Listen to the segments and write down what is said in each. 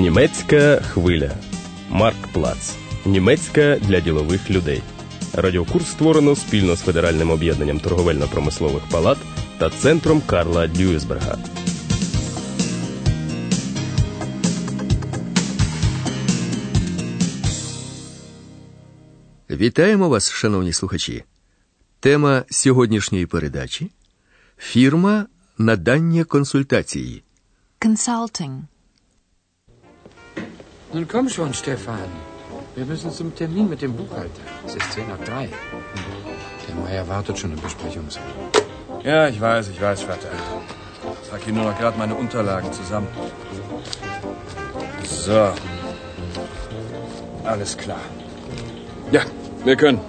Німецька хвиля. Марк Плац. Німецька для ділових людей. Радіокурс створено спільно з Федеральним об'єднанням торговельно-промислових палат та центром Карла Дюйсберга. Вітаємо вас, шановні слухачі. Тема сьогоднішньої передачі фірма надання консультації. Consulting. Nun komm schon, Stefan. Wir müssen zum Termin mit dem Buchhalter. Es ist 10 nach 3. Der Meier wartet schon im Besprechungsraum. Ja, ich weiß, ich weiß, Vater. Ich trage hier nur noch gerade meine Unterlagen zusammen. So. Alles klar. Ja, wir können.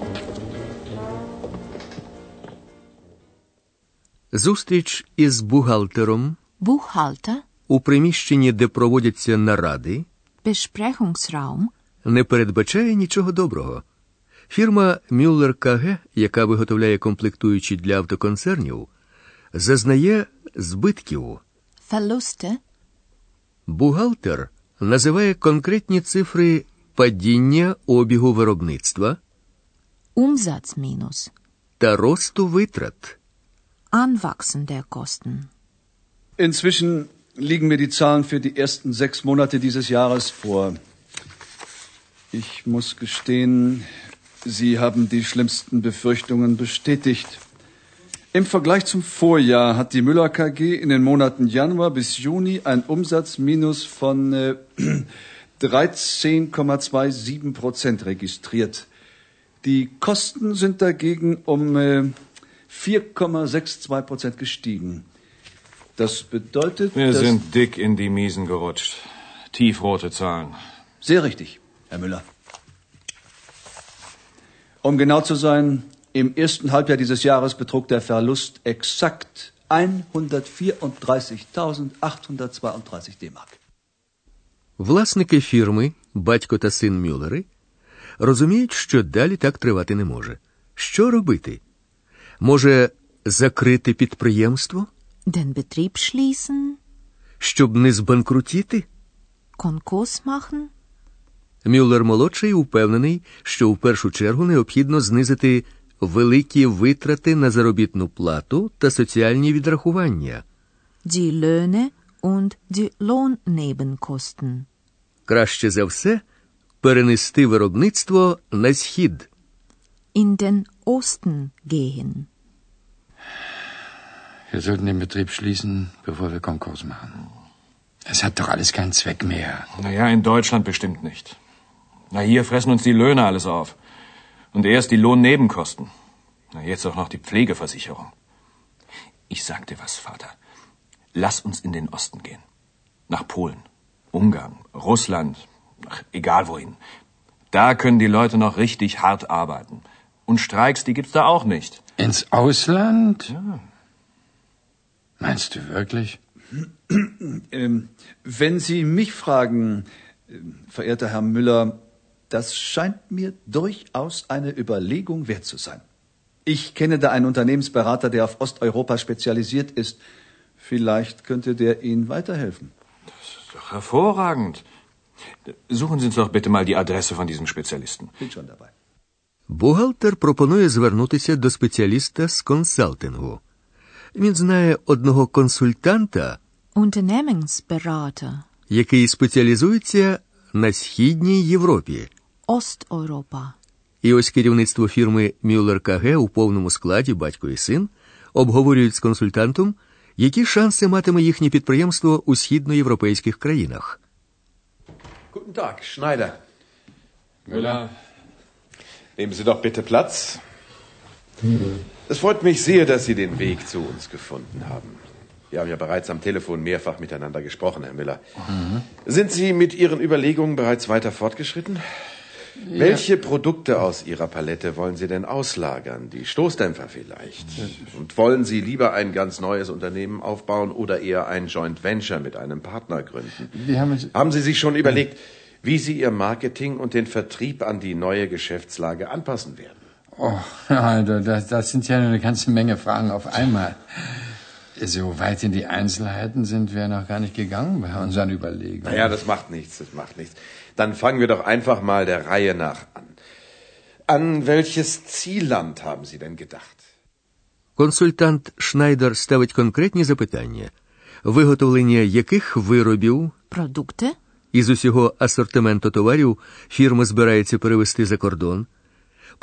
Зустріч із бухгалтером Buchhalter. у приміщенні, де проводяться наради, Besprechungsraum. не передбачає нічого доброго. Фірма Мюллер КГ, яка виготовляє комплектуючі для автоконцернів, зазнає збитків. Verluste. Бухгалтер називає конкретні цифри падіння обігу виробництва Umsatzminus. та росту витрат. Anwachsen der Kosten. Inzwischen liegen mir die Zahlen für die ersten sechs Monate dieses Jahres vor. Ich muss gestehen, Sie haben die schlimmsten Befürchtungen bestätigt. Im Vergleich zum Vorjahr hat die Müller KG in den Monaten Januar bis Juni ein Umsatzminus von äh, 13,27 Prozent registriert. Die Kosten sind dagegen um äh, 4,62 Prozent gestiegen. Das bedeutet, Wir dass sind dick in die Miesen gerutscht. Tiefrote Zahlen. Sehr richtig, Herr Müller. Um genau zu sein, im ersten Halbjahr dieses Jahres betrug der Verlust exakt 134.832 D-Mark. Власники фірми, батько та син Мюллери, розуміють, що далі так тривати не може. Що робити? Може, закрити підприємство, Den Betrieb schließen. щоб не збанкрутіти? Konkurs machen. Мюллер молодший упевнений, що в першу чергу необхідно знизити великі витрати на заробітну плату та соціальні відрахування. Die Löhne und die Lohnnebenkosten. Краще за все перенести виробництво на схід. In den Osten gehen. Wir sollten den Betrieb schließen, bevor wir Konkurs machen. Es hat doch alles keinen Zweck mehr. Naja, in Deutschland bestimmt nicht. Na, hier fressen uns die Löhne alles auf. Und erst die Lohnnebenkosten. Na, jetzt auch noch die Pflegeversicherung. Ich sag dir was, Vater. Lass uns in den Osten gehen. Nach Polen, Ungarn, Russland, ach, egal wohin. Da können die Leute noch richtig hart arbeiten. Und Streiks, die gibt's da auch nicht. Ins Ausland? Meinst du wirklich? Ähm, wenn Sie mich fragen, äh, verehrter Herr Müller, das scheint mir durchaus eine Überlegung wert zu sein. Ich kenne da einen Unternehmensberater, der auf Osteuropa spezialisiert ist. Vielleicht könnte der Ihnen weiterhelfen. Doch hervorragend. Suchen Sie uns doch bitte mal die Adresse von diesem Spezialisten. Bin schon dabei. Бухгалтер пропонує звернутися до спеціаліста з консалтингу. Він знає одного консультанта, Unternehmensberater. який спеціалізується на східній Європі. Osteuropa. І ось керівництво фірми Мюллер КГ у повному складі батько і син обговорюють з консультантом, які шанси матиме їхнє підприємство у східноєвропейських країнах. Guten Tag, Schneider. Müller. Nehmen Sie doch bitte Platz. Es freut mich sehr, dass Sie den Weg zu uns gefunden haben. Wir haben ja bereits am Telefon mehrfach miteinander gesprochen, Herr Müller. Sind Sie mit Ihren Überlegungen bereits weiter fortgeschritten? Welche Produkte aus Ihrer Palette wollen Sie denn auslagern? Die Stoßdämpfer vielleicht? Und wollen Sie lieber ein ganz neues Unternehmen aufbauen oder eher ein Joint Venture mit einem Partner gründen? Haben. Haben Sie sich schon überlegt, wie Sie Ihr Marketing und den Vertrieb an die neue Geschäftslage anpassen werden? Oh, ja, das, das sind ja eine ganze Menge Fragen auf einmal. So weit in die Einzelheiten sind wir noch gar nicht gegangen bei unseren Überlegungen. Naja, das macht nichts, das macht nichts. Dann fangen wir doch einfach mal der Reihe nach an. An welches Zielland haben Sie denn gedacht? Консультант Шнайдер ставить конкретні запитання, виготовлення яких виробів Produkte? із усього асортименту товарів фірма збирається перевести за кордон.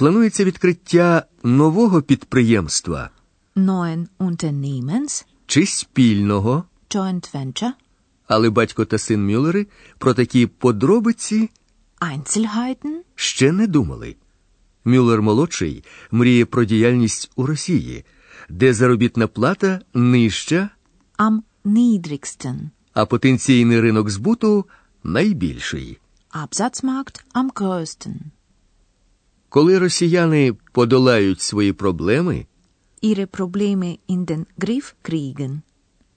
Планується відкриття нового підприємства Neuen Unternehmens? чи спільного, Joint Venture? але батько та син Мюллери про такі подробиці Einzelheiten? ще не думали. Мюллер молодший мріє про діяльність у Росії, де заробітна плата нижча, Am niedrigsten. а потенційний ринок збуту найбільший. Absatzmarkt am größten. Коли росіяни подолають свої проблеми, Ihre Probleme in den Griff kriegen.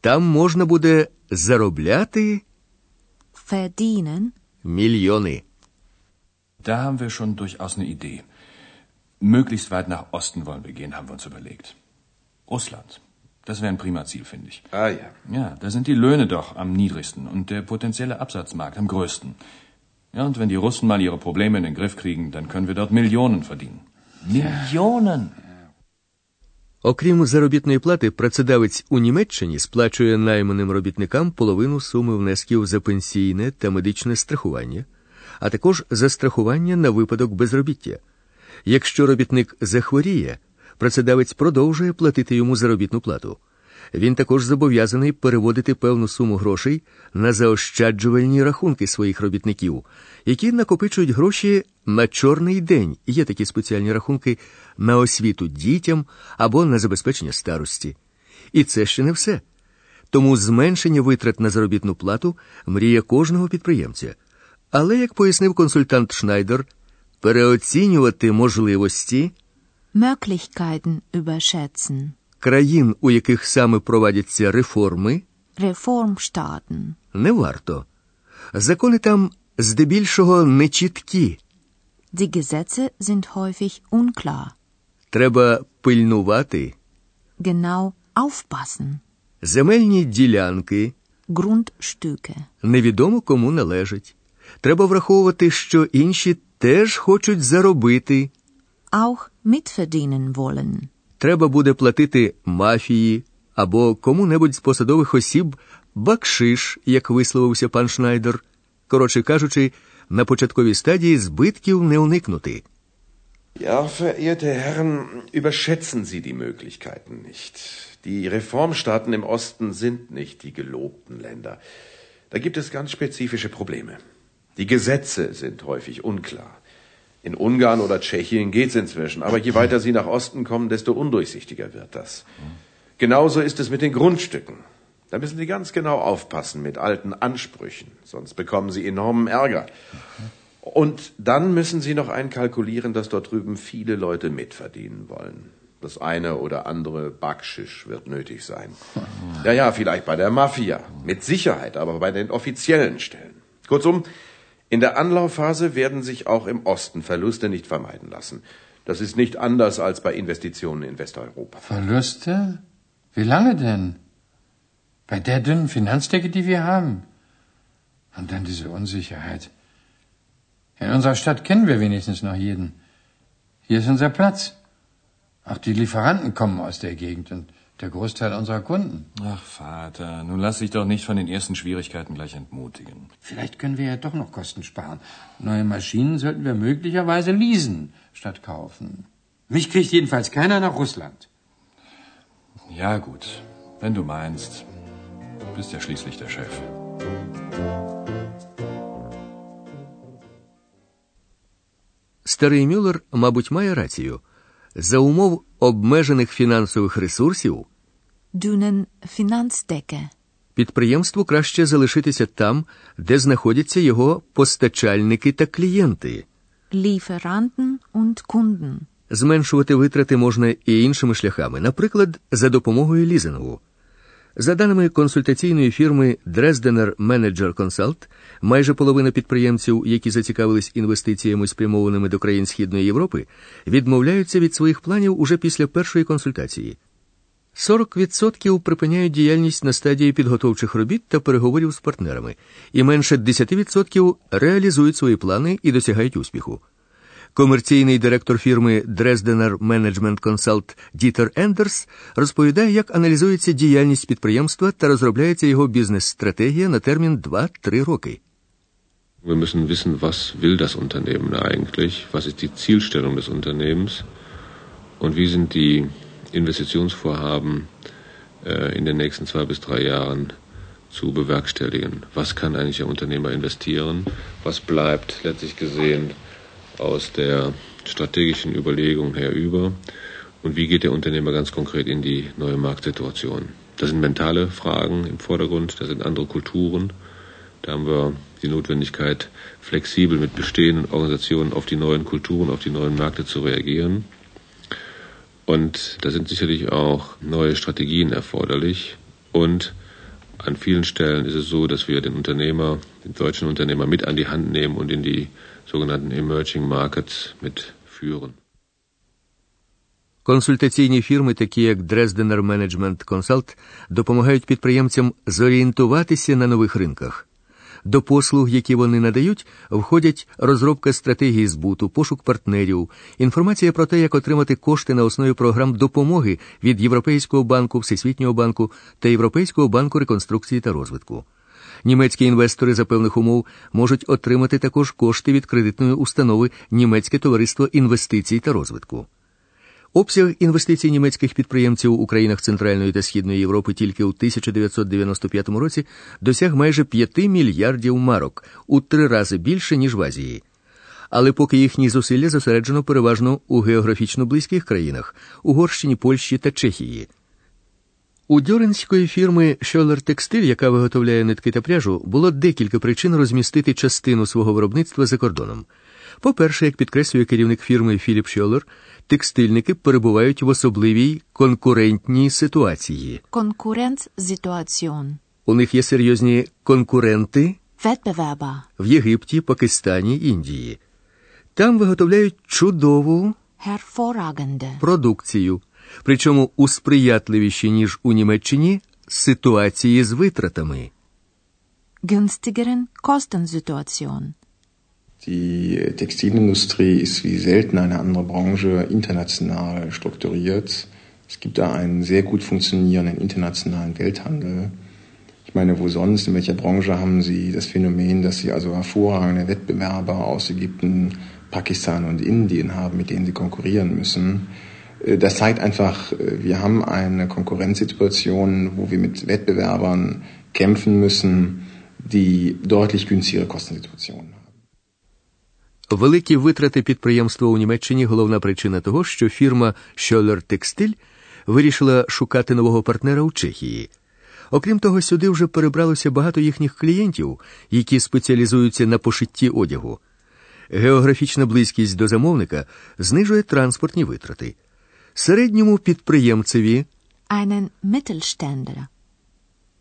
там можна буде заробляти Verdienen? мільйони. Da haben wir schon durchaus eine Idee. Möglichst weit nach Osten wollen wir gehen, haben wir uns überlegt. Russland. Das wäre ein prima Ziel, finde ich. Ah ja. Ja, da sind die Löhne doch am niedrigsten und der potenzielle Absatzmarkt am größten. Ja, und wenn die Russen mal ihre Probleme in den Griff kriegen, dann können wir dort Millionen verdienen. Millionen! Окрім заробітної плати, працедавець у Німеччині сплачує найманим робітникам половину суми внесків за пенсійне та медичне страхування, а також за страхування на випадок безробіття. Якщо робітник захворіє, працедавець продовжує платити йому заробітну плату. Він також зобов'язаний переводити певну суму грошей на заощаджувальні рахунки своїх робітників, які накопичують гроші на чорний день. Є такі спеціальні рахунки на освіту дітям або на забезпечення старості. І це ще не все. Тому зменшення витрат на заробітну плату мрія кожного підприємця. Але, як пояснив консультант Шнайдер, переоцінювати можливості Möglichkeiten überschätzen. Країн, у яких саме провадяться реформи, Reformstaaten. не варто. Закони там здебільшого нечіткі. Die Gesetze sind häufig unklar. Треба пильнувати Genau aufpassen. земельні ділянки, Grundstücke. невідомо кому належать. Треба враховувати, що інші теж хочуть заробити. Auch mitverdienen wollen. Треба буде платити мафії або кому-небудь з посадових осіб бакшиш, як висловився пан Шнайдер. Коротше кажучи, на початковій стадії збитків не уникнути. Ja, verehrte Herren, überschätzen Sie die Möglichkeiten nicht. Die Reformstaaten im Osten sind nicht die gelobten Länder. Da gibt es ganz spezifische Probleme. Die Gesetze sind häufig unklar. In Ungarn oder Tschechien geht's inzwischen, aber je weiter Sie nach Osten kommen, desto undurchsichtiger wird das. Genauso ist es mit den Grundstücken. Da müssen Sie ganz genau aufpassen mit alten Ansprüchen, sonst bekommen Sie enormen Ärger. Und dann müssen Sie noch einkalkulieren, dass dort drüben viele Leute mitverdienen wollen. Das eine oder andere Backschisch wird nötig sein. Ja, ja, vielleicht bei der Mafia. Mit Sicherheit, aber bei den offiziellen Stellen. Kurzum, in der Anlaufphase werden sich auch im Osten Verluste nicht vermeiden lassen. Das ist nicht anders als bei Investitionen in Westeuropa. Verluste? Wie lange denn? Bei der dünnen Finanzdecke, die wir haben. Und dann diese Unsicherheit. In unserer Stadt kennen wir wenigstens noch jeden. Hier ist unser Platz. Auch die Lieferanten kommen aus der Gegend und der Großteil unserer Kunden. Ach, Vater, nun lass dich doch nicht von den ersten Schwierigkeiten gleich entmutigen. Vielleicht können wir ja doch noch Kosten sparen. Neue Maschinen sollten wir möglicherweise leasen statt kaufen. Mich kriegt jedenfalls keiner nach Russland. Ja, gut, wenn du meinst. Du bist ja schließlich der Chef. Старий Мюллер, мабуть, має рацію. За умов обмежених фінансових ресурсів Dünnen Finanzdecke. підприємству краще залишитися там, де знаходяться його постачальники та клієнти. Lieferanten und Kunden. Зменшувати витрати можна і іншими шляхами, наприклад, за допомогою лізингу. За даними консультаційної фірми Dresdener Manager Consult, майже половина підприємців, які зацікавились інвестиціями, спрямованими до країн Східної Європи, відмовляються від своїх планів уже після першої консультації. 40% припиняють діяльність на стадії підготовчих робіт та переговорів з партнерами, і менше 10% реалізують свої плани і досягають успіху. Комерційний директор фірми Dresdener Management Consult Дітер Ендерс розповідає, як аналізується діяльність підприємства та розробляється його бізнес-стратегія на термін 2-3 роки. Wir müssen wissen, was will das Unternehmen eigentlich, was ist die Zielstellung des Unternehmens und wie sind die Investitionsvorhaben äh, in den nächsten zwei bis drei Jahren zu bewerkstelligen. Was kann eigentlich der Unternehmer investieren? Was bleibt letztlich gesehen Aus der strategischen Überlegung her über? Und wie geht der Unternehmer ganz konkret in die neue Marktsituation? Das sind mentale Fragen im Vordergrund, das sind andere Kulturen. Da haben wir die Notwendigkeit, flexibel mit bestehenden Organisationen auf die neuen Kulturen, auf die neuen Märkte zu reagieren. Und da sind sicherlich auch neue Strategien erforderlich. Und an vielen Stellen ist es so, dass wir den Unternehmer, den deutschen Unternehmer mit an die Hand nehmen und in die sogenannten Emerging Markets mitführen. Консультаційні фірми, такі як Dresdener Management Consult, допомагають підприємцям зорієнтуватися на нових ринках. До послуг, які вони надають, входять розробка стратегії збуту, пошук партнерів, інформація про те, як отримати кошти на основі програм допомоги від Європейського банку, Всесвітнього банку та Європейського банку реконструкції та розвитку. Німецькі інвестори за певних умов можуть отримати також кошти від кредитної установи Німецьке товариство інвестицій та розвитку. Обсяг інвестицій німецьких підприємців у країнах Центральної та Східної Європи тільки у 1995 році досяг майже 5 мільярдів марок у три рази більше, ніж в Азії. Але поки їхні зусилля зосереджено переважно у географічно близьких країнах Угорщині, Польщі та Чехії. У дьоринської фірми Шолер Текстиль, яка виготовляє нитки та пряжу, було декілька причин розмістити частину свого виробництва за кордоном. По-перше, як підкреслює керівник фірми Філіп Шолер, текстильники перебувають в особливій конкурентній ситуації. Konkurrenzsituation. У них є серйозні конкуренти Wettbewerber. в Єгипті, Пакистані, Індії. Там виготовляють чудову Hervorragende. продукцію, причому у сприятливіші, ніж у Німеччині, ситуації з витратами. Günstigeren Kostensituation. Die Textilindustrie ist wie selten eine andere Branche international strukturiert. Es gibt da einen sehr gut funktionierenden internationalen Welthandel. Ich meine, wo sonst, in welcher Branche haben Sie das Phänomen, dass Sie also hervorragende Wettbewerber aus Ägypten, Pakistan und Indien haben, mit denen Sie konkurrieren müssen? Äh, Das zeigt einfach, äh, wir haben eine Konkurrenzsituation, wo wir mit Wettbewerbern kämpfen müssen, die deutlich günstigere Kostensituationen haben. Великі витрати підприємства у Німеччині головна причина того, що фірма Scholler Textil вирішила шукати нового партнера у Чехії. Окрім того, сюди вже перебралося багато їхніх клієнтів, які спеціалізуються на пошитті одягу. Географічна близькість до замовника знижує транспортні витрати. Середньому підприємцеві Einen Mittelständler.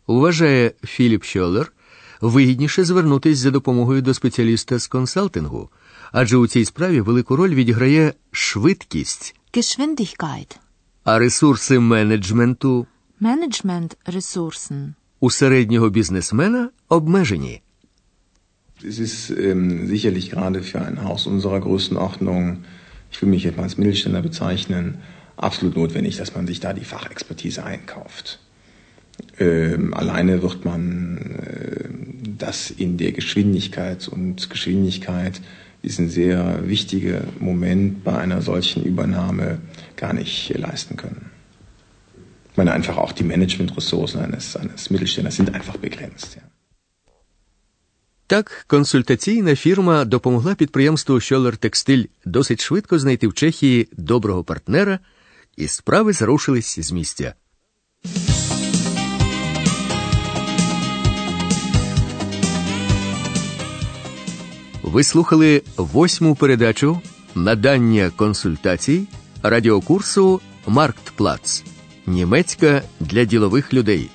вважає Філіп Шолер, вигідніше звернутися за допомогою до спеціаліста з консалтингу, адже у цій справі велику роль відіграє швидкість, Geschwindigkeit. а ресурси менеджменту Managementressourcen. у середнього бізнесмена обмежені. Es ist ähm, sicherlich gerade für ein Haus unserer Größenordnung, ich will mich jetzt mal als Mittelständler bezeichnen, absolut notwendig, dass man sich da die Fachexpertise einkauft. Ähm, alleine wird man äh, das in der Geschwindigkeit und Geschwindigkeit ist ein sehr wichtiger Moment bei einer solchen Übernahme gar nicht leisten können. Ich meine einfach auch die Managementressourcen eines, eines Mittelständlers sind einfach begrenzt. Ja. Так, консультаційна фірма допомогла підприємству Scholler Текстиль досить швидко знайти в Чехії доброго партнера, і справи зрушились з місця. Ви слухали восьму передачу надання консультацій радіокурсу Марктплац. Німецька для ділових людей.